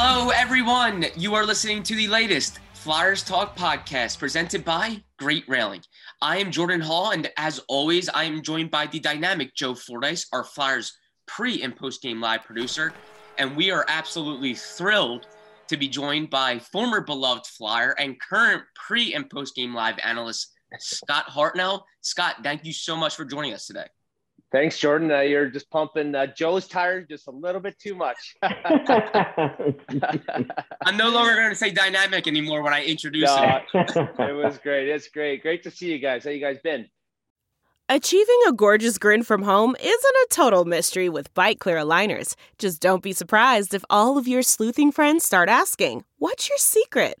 Hello, everyone. You are listening to the latest Flyers Talk podcast presented by Great Railing. I am Jordan Hall, and as always, I am joined by the dynamic Joe Fordyce, our Flyers pre and post game live producer. And we are absolutely thrilled to be joined by former beloved Flyer and current pre and post game live analyst, Scott Hartnell. Scott, thank you so much for joining us today. Thanks, Jordan. Uh, you're just pumping uh, Joe's tires just a little bit too much. I'm no longer going to say dynamic anymore when I introduce no, it. it was great. It's great. Great to see you guys. How you guys been? Achieving a gorgeous grin from home isn't a total mystery with Byte clear aligners. Just don't be surprised if all of your sleuthing friends start asking, "What's your secret?"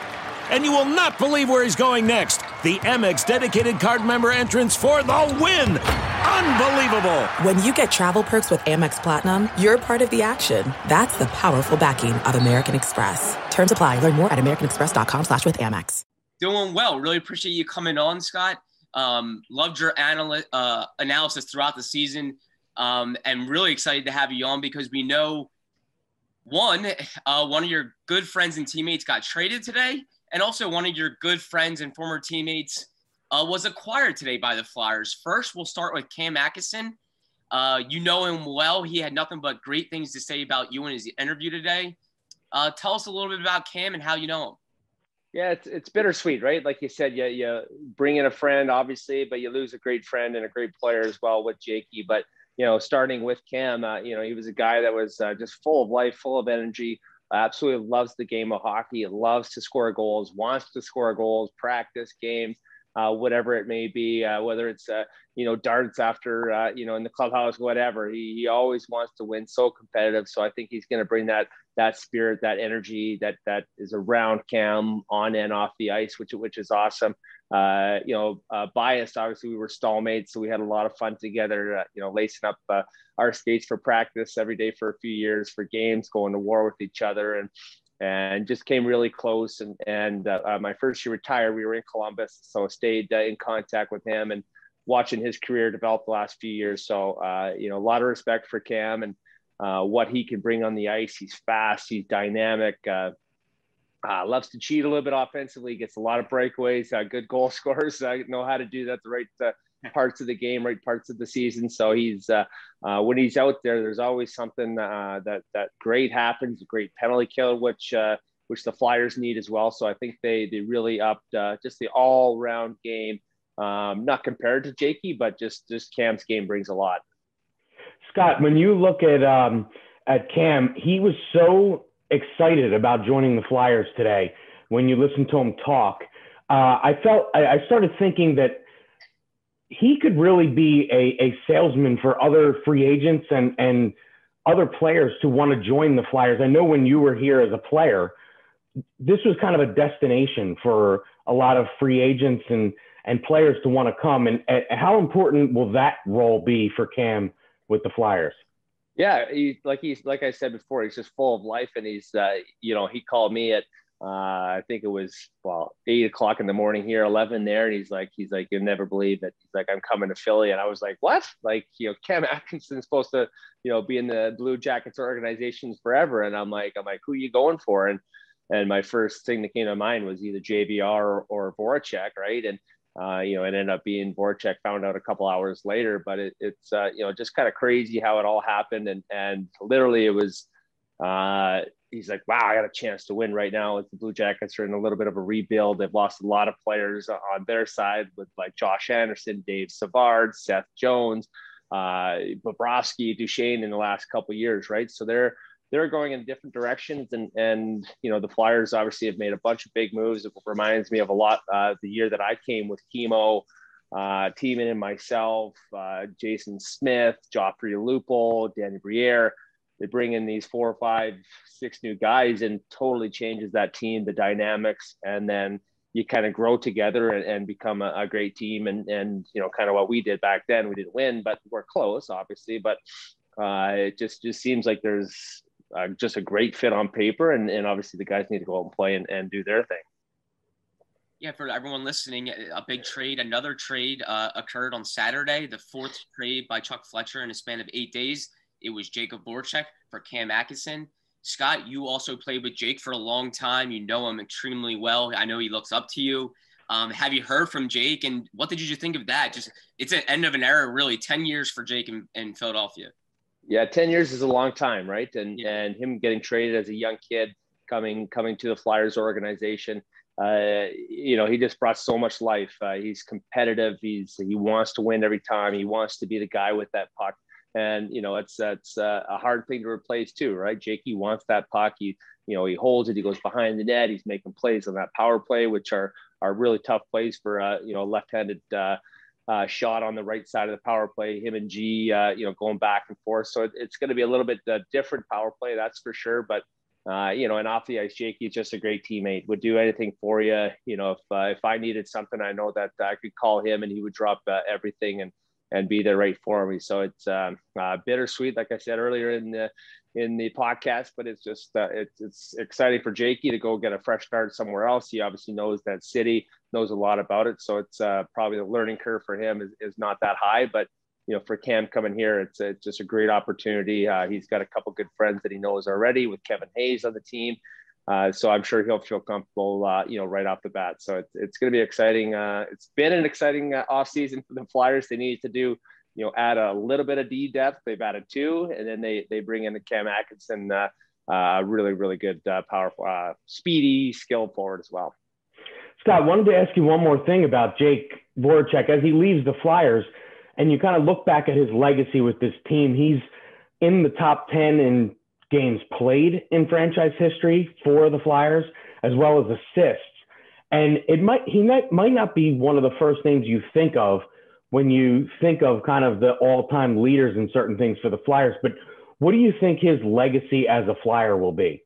And you will not believe where he's going next. The Amex dedicated card member entrance for the win! Unbelievable! When you get travel perks with Amex Platinum, you're part of the action. That's the powerful backing of American Express. Terms apply. Learn more at americanexpress.com slash with Amex. Doing well. Really appreciate you coming on, Scott. Um, loved your analy- uh, analysis throughout the season. Um, and really excited to have you on because we know one, uh, one of your good friends and teammates got traded today, and also one of your good friends and former teammates uh, was acquired today by the Flyers. First, we'll start with Cam Atkinson. Uh, you know him well. He had nothing but great things to say about you in his interview today. Uh, tell us a little bit about Cam and how you know him. Yeah, it's, it's bittersweet, right? Like you said, you, you bring in a friend, obviously, but you lose a great friend and a great player as well with Jakey. But, you know, starting with Cam, uh, you know, he was a guy that was uh, just full of life, full of energy, absolutely loves the game of hockey, loves to score goals, wants to score goals, practice games uh, whatever it may be, uh, whether it's uh, you know darts after uh, you know in the clubhouse, whatever. He, he always wants to win, so competitive. So I think he's going to bring that that spirit, that energy that that is around Cam on and off the ice, which which is awesome. Uh, you know, uh, biased. Obviously, we were stallmates, so we had a lot of fun together. you know, lacing up our skates for practice every day for a few years for games, going to war with each other, and and just came really close. And, and uh, uh, my first year retired, we were in Columbus, so stayed uh, in contact with him and watching his career develop the last few years. So, uh, you know, a lot of respect for Cam and uh, what he can bring on the ice. He's fast, he's dynamic, uh, loves to cheat a little bit offensively, gets a lot of breakaways, good goal scorers, know how to do that the right parts of the game, right parts of the season. So he's uh, uh, when he's out there, there's always something uh, that that great happens, a great penalty kill, which uh, which the Flyers need as well. So I think they they really upped uh, just the all round game. Um, not compared to Jakey, but just just Cam's game brings a lot. Scott, when you look at um, at Cam, he was so excited about joining the Flyers today. When you listen to him talk, uh, I felt I, I started thinking that he could really be a, a salesman for other free agents and, and other players to want to join the Flyers. I know when you were here as a player, this was kind of a destination for a lot of free agents and, and players to want to come. And, and how important will that role be for Cam with the Flyers? Yeah, he, like he's like I said before, he's just full of life, and he's uh, you know he called me at uh, I think it was well eight o'clock in the morning here, eleven there, and he's like, he's like, you'll never believe it. He's like, I'm coming to Philly, and I was like, what? Like, you know, Cam Atkinson's supposed to, you know, be in the Blue Jackets organizations forever, and I'm like, I'm like, who you going for? And and my first thing that came to mind was either JVR or, or Voracek, right? And uh, you know, it ended up being Voracek. Found out a couple hours later, but it, it's uh, you know just kind of crazy how it all happened, and and literally it was uh, he's like, wow, I got a chance to win right now. With The Blue Jackets are in a little bit of a rebuild. They've lost a lot of players on their side with like Josh Anderson, Dave Savard, Seth Jones, uh, Bobrovsky, Duchene in the last couple years, right? So they're they're going in different directions. And, and, you know, the Flyers obviously have made a bunch of big moves. It reminds me of a lot uh, the year that I came with Kimmo, uh, and myself, uh, Jason Smith, Joffrey Lupul, Danny Briere. They bring in these four, five, six new guys and totally changes that team, the dynamics. And then you kind of grow together and, and become a, a, great team. And, and, you know, kind of what we did back then, we didn't win, but we're close, obviously. But uh, it just, just seems like there's uh, just a great fit on paper. And, and obviously the guys need to go out and play and, and do their thing. Yeah, for everyone listening, a big trade, another trade uh, occurred on Saturday, the fourth trade by Chuck Fletcher in a span of eight days. It was Jakub Voracek for Cam Atkinson. Scott, you also played with Jake for a long time. You know him extremely well. I know he looks up to you. Um, have you heard from Jake, and what did you think of that? Just it's an end of an era, really. Ten years for Jake in, in Philadelphia. Yeah, ten years is a long time, right? And yeah. and him getting traded as a young kid, coming coming to the Flyers organization. Uh, you know, he just brought so much life. Uh, he's competitive. He's he wants to win every time. He wants to be the guy with that puck. And you know, it's that's uh, a hard thing to replace too, right? Jakey wants that puck. He you know he holds it. He goes behind the net. He's making plays on that power play, which are are really tough plays for uh, you know left-handed. Uh, uh, shot on the right side of the power play. Him and G, uh, you know, going back and forth. So it, it's going to be a little bit uh, different power play, that's for sure. But uh, you know, and off the ice, Jakey is just a great teammate. Would do anything for you. You know, if uh, if I needed something, I know that I could call him and he would drop uh, everything and and be there right for me. So it's um, uh, bittersweet, like I said earlier in the in the podcast, but it's just uh, it's it's exciting for Jakey to go get a fresh start somewhere else. He obviously knows that city, knows a lot about it, so it's uh, probably the learning curve for him is, is not that high, but you know, for Cam coming here, it's, just a great opportunity. Uh, he's got a couple good friends that he knows already with Kevin Hayes on the team. Uh, so I'm sure he'll feel comfortable, uh, you know, right off the bat. So it's, it's going to be exciting. Uh, it's been an exciting uh, off season for the Flyers. They needed to do, you know, add a little bit of D depth. They've added two, and then they they bring in the Cam Atkinson, uh, uh, really really good, uh, powerful, uh, speedy, skilled forward as well. Scott, wanted to ask you one more thing about Jake Voracek as he leaves the Flyers and you kind of look back at his legacy with this team, he's in the top 10 in games played in franchise history for the Flyers, as well as assists. And it might he might might not be one of the first names you think of when you think of kind of the all-time leaders in certain things for the Flyers. But what do you think his legacy as a Flyer will be?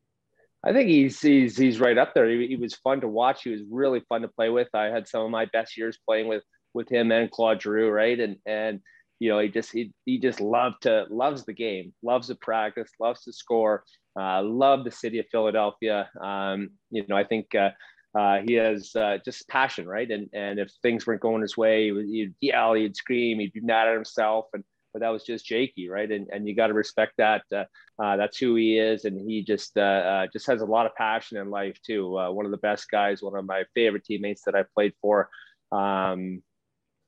I think he's he's he's right up there. He, he was fun to watch. He was really fun to play with. I had some of my best years playing with with him and Claude Giroux, right? And and you know, he just he he just loved to loves the game, loves to practice, loves to score, uh, love the city of Philadelphia. Um, you know, I think uh, uh, he has uh, just passion, right? And and if things weren't going his way, he would, he'd yell, he'd scream, he'd be mad at himself, and but that was just Jakey, right? And and you got to respect that. Uh, uh, that's who he is, and he just uh, uh just has a lot of passion in life too. Uh, one of the best guys, one of my favorite teammates that I played for. Um,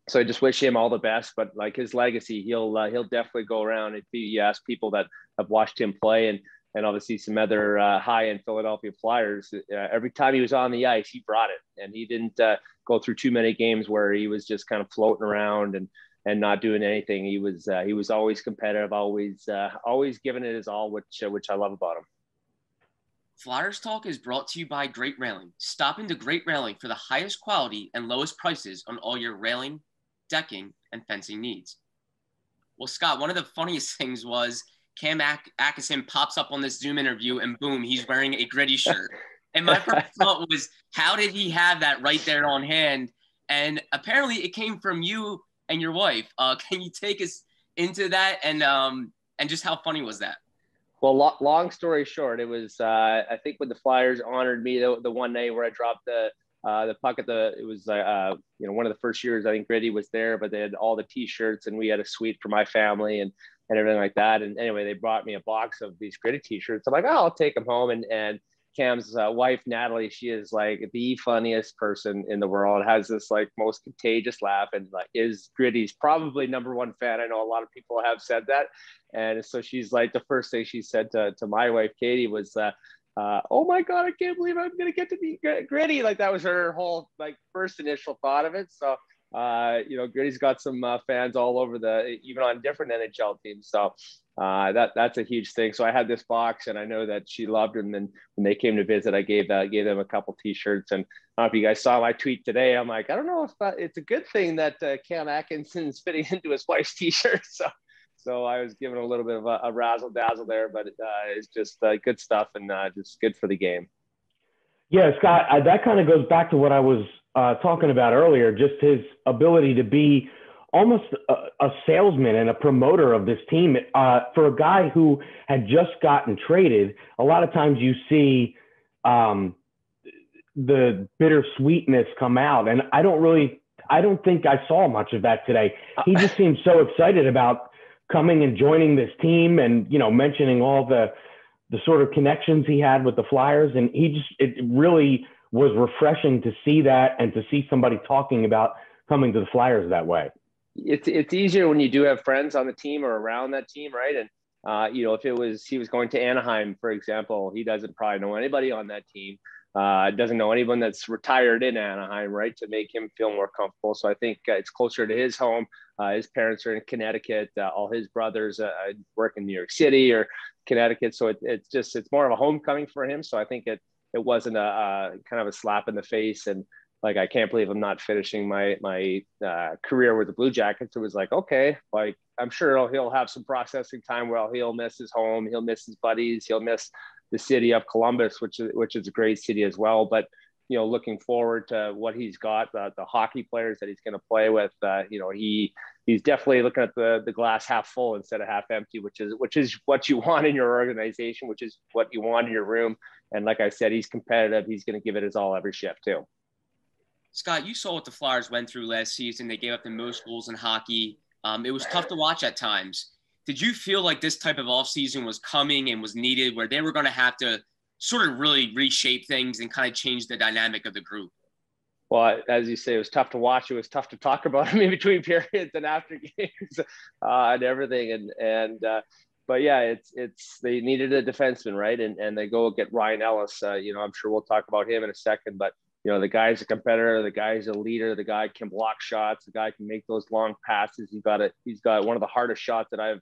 so I just wish him all the best. But like his legacy, he'll uh, he'll definitely go around. If you ask people that have watched him play and and obviously some other uh, high end Philadelphia Flyers, uh, every time he was on the ice, he brought it, and he didn't uh, go through too many games where he was just kind of floating around and and not doing anything. He was uh, he was always competitive, always uh, always giving it his all, which uh, which I love about him. Flyers Talk is brought to you by Great Railing. Stop into Great Railing for the highest quality and lowest prices on all your railing, decking, and fencing needs. Well, Scott, one of the funniest things was Cam Atkinson pops up on this Zoom interview and boom, he's wearing a gritty shirt. And my first thought was, how did he have that right there on hand? And apparently it came from you and your wife. Uh, can you take us into that and um, and just how funny was that? Well, lo- long story short, it was uh, I think when the Flyers honored me the, the one night where I dropped the uh, the puck at the it was uh, uh, you know one of the first years I think Gritty was there, but they had all the T-shirts and we had a suite for my family and and everything like that. And anyway, they brought me a box of these Gritty T-shirts. I'm like, oh, I'll take them home. And and Cam's uh, wife Natalie, she is like the funniest person in the world. Has this like most contagious laugh and like is Gritty's probably number one fan. I know a lot of people have said that, and so she's like the first thing she said to to my wife Katie was. Uh, uh, oh my god, I can't believe I'm gonna get to be gritty. Like that was her whole like first initial thought of it. So uh, you know, Gritty's got some uh, fans all over the, even on different NHL teams. So uh, that that's a huge thing. So I had this box, and I know that she loved them. And when they came to visit, I gave uh, gave them a couple T-shirts. And I don't know if you guys saw my tweet today. I'm like, I don't know if uh, it's a good thing that uh, Cam Atkinson's fitting into his wife's T-shirt. So so I was giving a little bit of a, a razzle dazzle there, but uh, it's just uh, good stuff and uh, just good for the game. Yeah, Scott, that kind of goes back to what I was uh, talking about earlier, just his ability to be almost a, a salesman and a promoter of this team. Uh, for a guy who had just gotten traded, a lot of times you see um, the bittersweetness come out. And I don't really, I don't think I saw much of that today. He just seemed so excited about coming and joining this team and, you know, mentioning all the, the sort of connections he had with the Flyers. And he just, it really, was refreshing to see that and to see somebody talking about coming to the Flyers that way. It's it's easier when you do have friends on the team or around that team, right? And uh, you know, if it was he was going to Anaheim, for example, he doesn't probably know anybody on that team. Uh, doesn't know anyone that's retired in Anaheim, right? To make him feel more comfortable. So I think uh, it's closer to his home. Uh, his parents are in Connecticut. Uh, all his brothers uh, work in New York City or Connecticut. So it, it's just it's more of a homecoming for him. So I think it it wasn't a, a, kind of a slap in the face and like I can't believe I'm not finishing my my uh, career with the Blue Jackets. It was like okay, like I'm sure he'll, he'll have some processing time. Well, he'll miss his home, he'll miss his buddies, he'll miss the city of Columbus, which is which is a great city as well. But you know, looking forward to what he's got, uh, the hockey players that he's going to play with. Uh, you know, he he's definitely looking at the the glass half full instead of half empty, which is which is what you want in your organization, which is what you want in your room. And like I said, he's competitive. He's going to give it his all every shift too. Scott, you saw what the Flyers went through last season. They gave up the most goals in hockey. Um, it was tough to watch at times. Did you feel like this type of offseason was coming and was needed where they were going to have to sort of really reshape things and kind of change the dynamic of the group? Well, as you say, it was tough to watch. It was tough to talk about them in between periods and after games uh, and everything. And and uh, but yeah, it's it's they needed a defenseman, right? And and they go get Ryan Ellis. Uh, you know, I'm sure we'll talk about him in a second, but you know, the guy's a competitor, the guy's a leader, the guy can block shots, the guy can make those long passes. He's got it. He's got one of the hardest shots that I've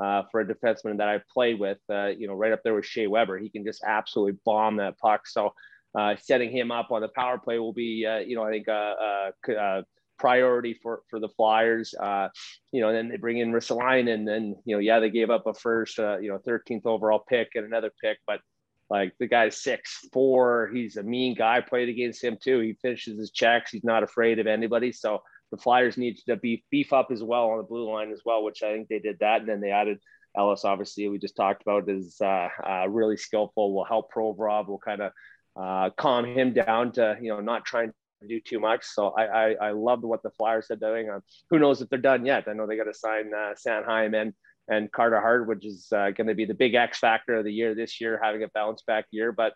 uh, uh, for a defenseman that I've played with. Uh, you know, right up there with Shea Weber. He can just absolutely bomb that puck. So uh, setting him up on the power play will be, uh, you know, I think a, a, a, priority for for the Flyers. Uh, you know, and then they bring in Ristolainen, and then you know, yeah, they gave up a first, uh, you know, 13th overall pick and another pick, but like the guy's six four. He's a mean guy. Played against him too. He finishes his checks. He's not afraid of anybody. So the Flyers need to beef beef up as well on the blue line as well, which I think they did that. And then they added Ellis. Obviously, we just talked about is uh, uh, really skillful. Will help Provorov. Will kind of uh, calm him down to you know not trying to do too much. So I I, I loved what the Flyers are doing. Uh, who knows if they're done yet? I know they got to sign uh, Sanheim and and Carter Hart, which is uh, going to be the big X factor of the year this year, having a bounce back year. But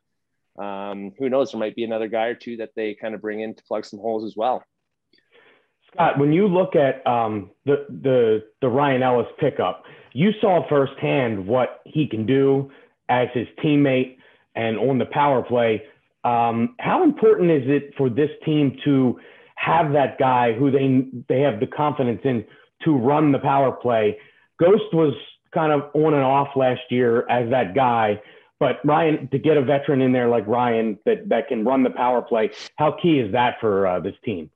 um, who knows? There might be another guy or two that they kind of bring in to plug some holes as well. Scott, when you look at um, the the the Ryan Ellis pickup, you saw firsthand what he can do as his teammate and on the power play. Um, how important is it for this team to have that guy who they they have the confidence in to run the power play? Ghost was kind of on and off last year as that guy, but Ryan to get a veteran in there like Ryan that that can run the power play, how key is that for uh, this team?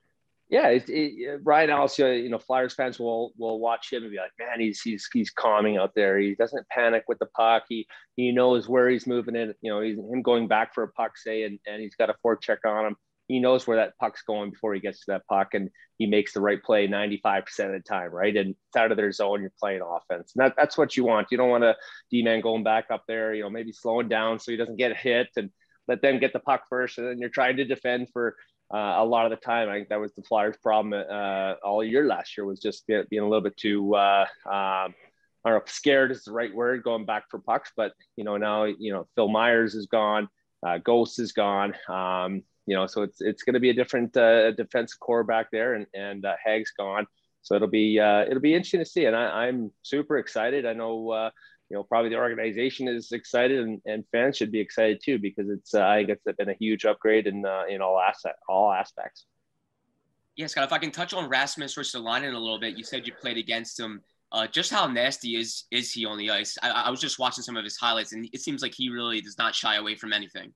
Yeah, it, it, Ryan Ellis, you know, Flyers fans will will watch him and be like, man, he's he's he's calming out there. He doesn't panic with the puck. He he knows where he's moving in. You know, he's him going back for a puck, say, and, and he's got a forecheck on him. He knows where that puck's going before he gets to that puck, and he makes the right play 95% of the time, right? And it's out of their zone, you're playing offense. And that, that's what you want. You don't want a D-man going back up there, you know, maybe slowing down so he doesn't get hit and let them get the puck first. And then you're trying to defend for uh, a lot of the time. I think that was the Flyers' problem uh, all year last year was just being a little bit too, uh, um, I don't know scared is the right word, going back for pucks. But you know now you know Phil Myers is gone, uh, Ghost is gone. Um, you know, so it's it's going to be a different uh, defensive corps back there, and and uh, Hag's gone. So it'll be it'll be interesting to see, and I, am super excited. I know you know, probably the organization is excited and, and fans should be excited too, because it's, uh, I think it's been a huge upgrade in, uh, in all asset, all aspects. Yeah, Scott, if I can touch on Rasmus Ristolainen a little bit, you said you played against him. Uh, just how nasty is is he on the ice? I, I, was just watching some of his highlights, and it seems like he really does not shy away from anything.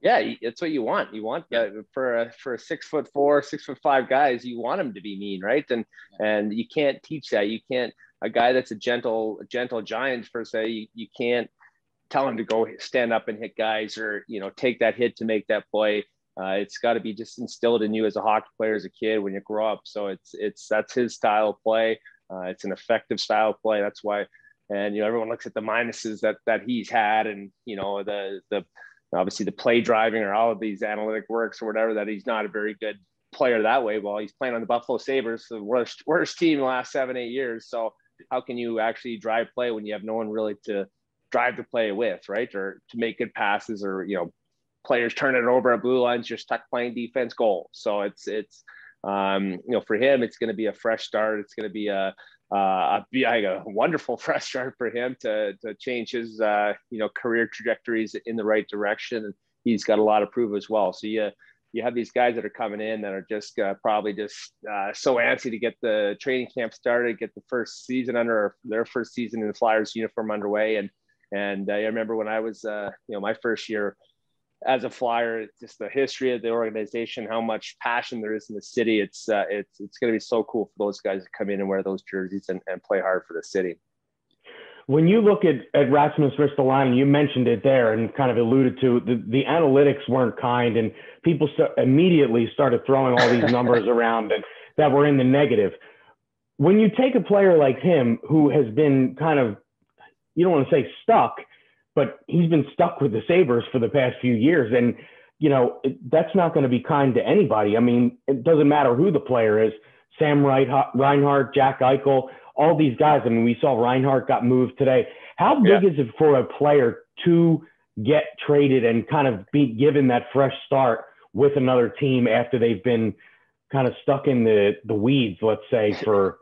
Yeah, it's what you want. You want that for a, for a six foot four, six foot five guys. You want them to be mean, right? And and you can't teach that. You can't a guy that's a gentle gentle giant per se. You, you can't tell him to go stand up and hit guys or you know take that hit to make that play. Uh, it's got to be just instilled in you as a hockey player as a kid when you grow up. So it's it's that's his style of play. Uh, it's an effective style of play. That's why, and you know everyone looks at the minuses that that he's had, and you know the the obviously the play driving or all of these analytic works or whatever that he's not a very good player that way. Well, he's playing on the Buffalo Sabres, the worst worst team the last seven eight years. So how can you actually drive play when you have no one really to drive the play with, right? Or to make good passes, or you know, players turn it over at blue lines, you're stuck playing defense goal. So it's it's um, you know, for him, it's going to be a fresh start. It's going to be a, uh, a, a wonderful fresh start for him to, to change his, uh, you know, career trajectories in the right direction. And he's got a lot of proof as well. So you, you have these guys that are coming in that are just uh, probably just uh, so antsy to get the training camp started, get the first season under their first season in the Flyers uniform underway. And, and uh, I remember when I was, uh, you know, my first year, as a flyer, just the history of the organization, how much passion there is in the city. It's uh, it's it's going to be so cool for those guys to come in and wear those jerseys and, and play hard for the city. When you look at, at Rasmus Ristolainen, you mentioned it there and kind of alluded to the, the analytics weren't kind and people st- immediately started throwing all these numbers around and that were in the negative. When you take a player like him who has been kind of, you don't want to say stuck, but he's been stuck with the Sabres for the past few years. And, you know, that's not going to be kind to anybody. I mean, it doesn't matter who the player is Sam Reinhart, Jack Eichel, all these guys. I mean, we saw Reinhart got moved today. How big yeah. is it for a player to get traded and kind of be given that fresh start with another team after they've been kind of stuck in the, the weeds, let's say, for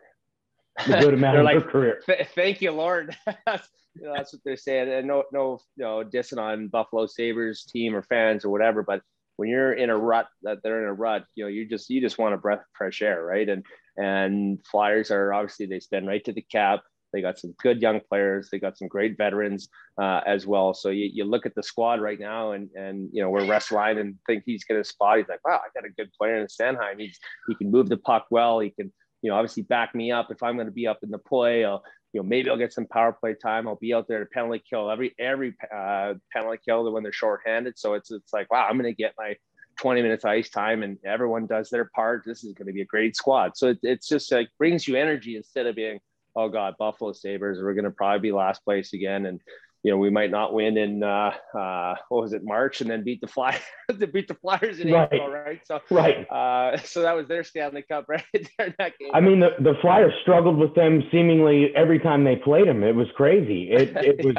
a good amount of like, their career? Thank you, Lord. you know, that's what they're saying. And no, no, you know, dissing on Buffalo Sabres team or fans or whatever. But when you're in a rut, that they're in a rut, you know, you just you just want a breath of fresh air, right? And and Flyers are obviously they spend right to the cap. They got some good young players. They got some great veterans uh, as well. So you, you look at the squad right now, and and you know where Ristolainen and think he's going to spot. He's like, wow, I got a good player in Sanheim. He's he can move the puck well. He can you know obviously back me up if I'm going to be up in the play. I'll, you know, maybe I'll get some power play time. I'll be out there to penalty kill every every uh, penalty kill when they're shorthanded. So it's it's like wow, I'm going to get my 20 minutes ice time, and everyone does their part. This is going to be a great squad. So it, it's just like brings you energy instead of being oh god, Buffalo Sabres, we're going to probably be last place again, and you know, we might not win in uh, uh, what was it, March, and then beat the Flyers, to beat the Flyers in right. April, right? So, right. Uh, so that was their Stanley Cup, right? that game. I mean, the, the Flyers struggled with them seemingly every time they played them. It was crazy. It it was.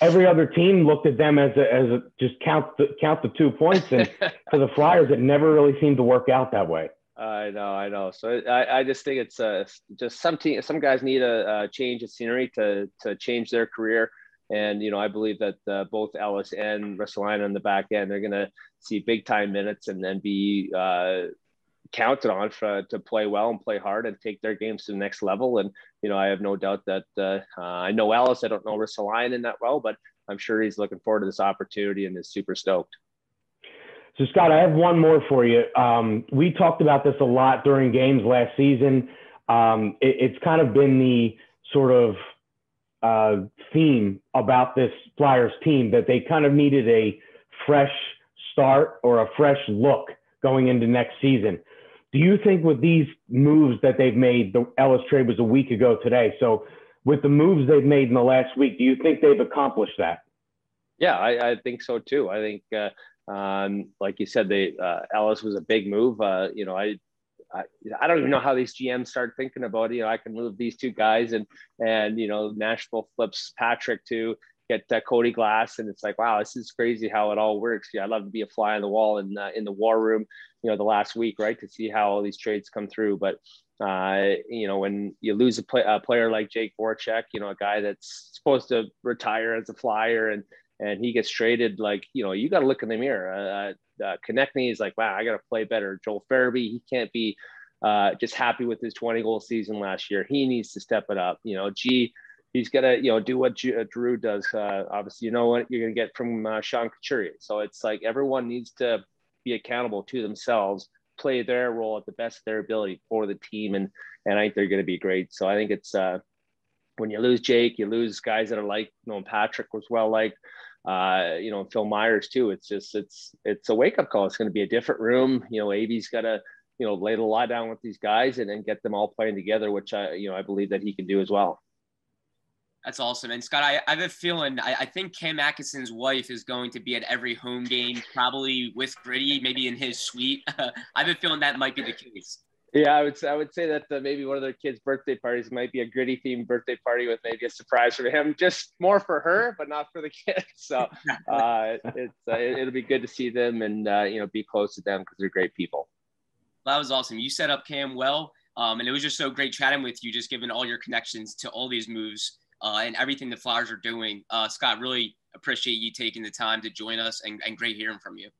Every other team looked at them as a, as a, just count the count the two points, and for the Flyers, it never really seemed to work out that way. I know, I know. So I, I just think it's uh, just some team, some guys need a, a change of scenery to to change their career. And you know, I believe that uh, both Ellis and Ristolainen on the back end, they're going to see big time minutes and then be uh, counted on for, to play well and play hard and take their games to the next level. And you know, I have no doubt that uh, uh I know Ellis. I don't know Ristolainen that well, but I'm sure he's looking forward to this opportunity and is super stoked. So Scott, I have one more for you. Um, we talked about this a lot during games last season. Um, it, it's kind of been the sort of uh, theme about this Flyers team that they kind of needed a fresh start or a fresh look going into next season. Do you think with these moves that they've made, the Ellis trade was a week ago today. So with the moves they've made in the last week, do you think they've accomplished that? Yeah, I, I think so too. I think, uh, um, like you said, they uh, Ellis was a big move. Uh, you know, I I, I don't even know how these GMs start thinking about, you know, I can move these two guys and, and, you know, Nashville flips Patrick to get uh, Cody Glass. And it's like, wow, this is crazy how it all works. Yeah. I'd love to be a fly on the wall in, uh, in the war room, you know, the last week, right. To see how all these trades come through. But, uh, you know, when you lose a, play, a player like Jake Voracek, you know, a guy that's supposed to retire as a flyer and, and he gets traded, like, you know, you got to look in the mirror. Uh, uh, Konecny is like, wow, I got to play better. Joel Farabee, he can't be uh, just happy with his 20 goal season last year. He needs to step it up. You know, G, he's gonna you know do what uh, Drew does. Uh, obviously, you know what you're gonna get from uh, Sean Couturier. So it's like everyone needs to be accountable to themselves, play their role at the best of their ability for the team, and and I think they're gonna be great. So I think it's uh, when you lose Jake, you lose guys that are like you know Patrick was well liked uh, you know, Phil Myers too. It's just it's it's a wake up call. It's going to be a different room. You know, AV's got to you know lay the law down with these guys and then get them all playing together, which I you know I believe that he can do as well. That's awesome. And Scott, I, I have a feeling I, I, think Cam Atkinson's wife is going to be at every home game, probably with Gritty, maybe in his suite. I have a feeling that might be the case. Yeah, I would say I would say that uh, maybe one of their kids' birthday parties might be a gritty themed birthday party with maybe a surprise for him, just more for her, but not for the kids. So uh, it's uh, it, will be good to see them and uh, you know be close to them because they're great people. That was awesome. You set up Cam well, um, and it was just so great chatting with you, just given all your connections to all these moves uh, and everything the Flyers are doing. Uh, Scott, really appreciate you taking the time to join us, and, and great hearing from you.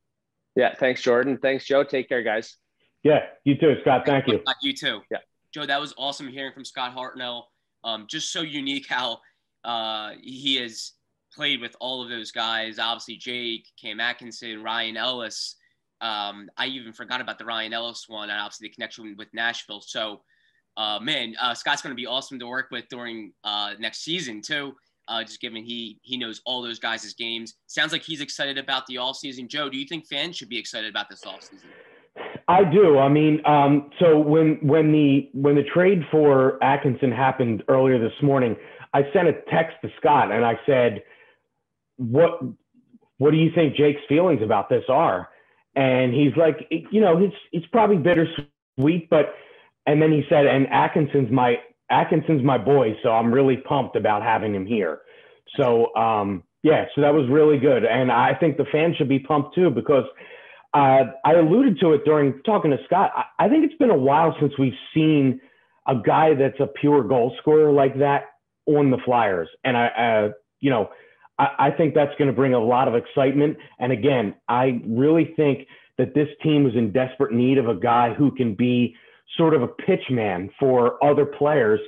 Yeah, thanks, Jordan. Thanks, Joe. Take care, guys. Yeah, you too, Scott. Thank you. You too. Yeah. Joe, that was awesome hearing from Scott Hartnell. Um, just so unique how uh, he has played with all of those guys. Obviously, Jake, Cam Atkinson, Ryan Ellis. Um, I even forgot about the Ryan Ellis one, and obviously the connection with Nashville. So, uh, man, uh, Scott's going to be awesome to work with during uh, next season too. Uh, just given he he knows all those guys' games. Sounds like he's excited about the all season. Joe, do you think fans should be excited about this all season? I do. I mean, um, so when when the when the trade for Atkinson happened earlier this morning, I sent a text to Scott and I said, "What what do you think Jake's feelings about this are?" And he's like, "You know, he's he's probably bittersweet, but." And then he said, "And Atkinson's my Atkinson's my boy, so I'm really pumped about having him here." So um, yeah, so that was really good, and I think the fans should be pumped too because uh, I alluded to it during talking to Scott. I, I, think it's been a while since we've seen a guy that's a pure goal scorer like that on the Flyers, and I, uh, you know, I, I think that's going to bring a lot of excitement. And again, I really think that this team is in desperate need of a guy who can be sort of a pitch man for other players.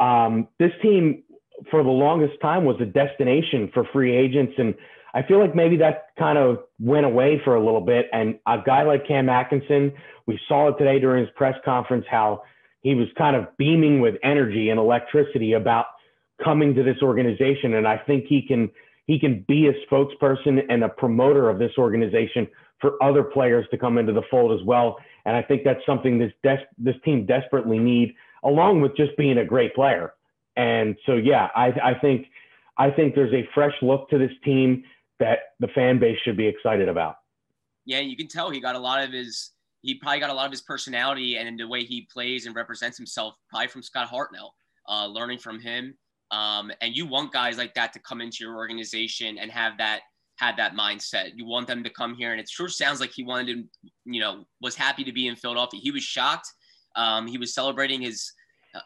Um, this team, for the longest time, was a destination for free agents and I feel like maybe that kind of went away for a little bit. And a guy like Cam Atkinson, we saw it today during his press conference how he was kind of beaming with energy and electricity about coming to this organization. And I think he can he can be a spokesperson and a promoter of this organization for other players to come into the fold as well. And I think that's something this des- this team desperately need, along with just being a great player. And so, yeah, I, I think I think there's a fresh look to this team that the fan base should be excited about. Yeah, you can tell he got a lot of his he probably got a lot of his personality and the way he plays and represents himself probably from Scott Hartnell, uh, learning from him. Um, and you want guys like that to come into your organization and have that have that mindset. You want them to come here, and it sure sounds like he wanted to, you know, was happy to be in Philadelphia. He was shocked. Um, he was celebrating his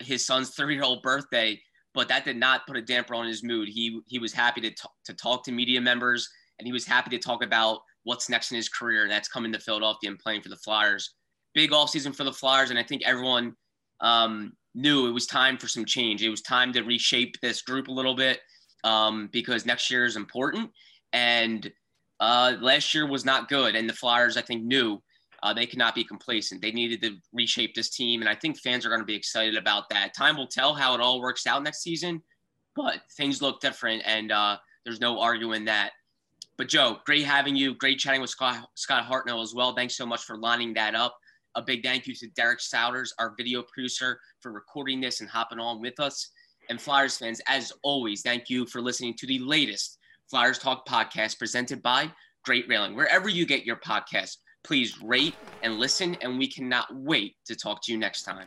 his son's three year old birthday but that did not put a damper on his mood. He he was happy to talk, to talk to media members, and he was happy to talk about what's next in his career, and that's coming to Philadelphia and playing for the Flyers. Big offseason for the Flyers, and I think everyone um, knew it was time for some change. It was time to reshape this group a little bit um, because next year is important. And uh, last year was not good, and the Flyers, I think, knew uh, they cannot be complacent. They needed to reshape this team, and I think fans are going to be excited about that. Time will tell how it all works out next season, but things look different, and uh, there's no arguing that. But Joe, great having you. Great chatting with Scott, Scott Hartnell as well. Thanks so much for lining that up. A big thank you to Derek Souders, our video producer, for recording this and hopping on with us. And Flyers fans, as always, thank you for listening to the latest Flyers Talk podcast presented by Great Railing. Wherever you get your podcast, please rate and listen, and we cannot wait to talk to you next time.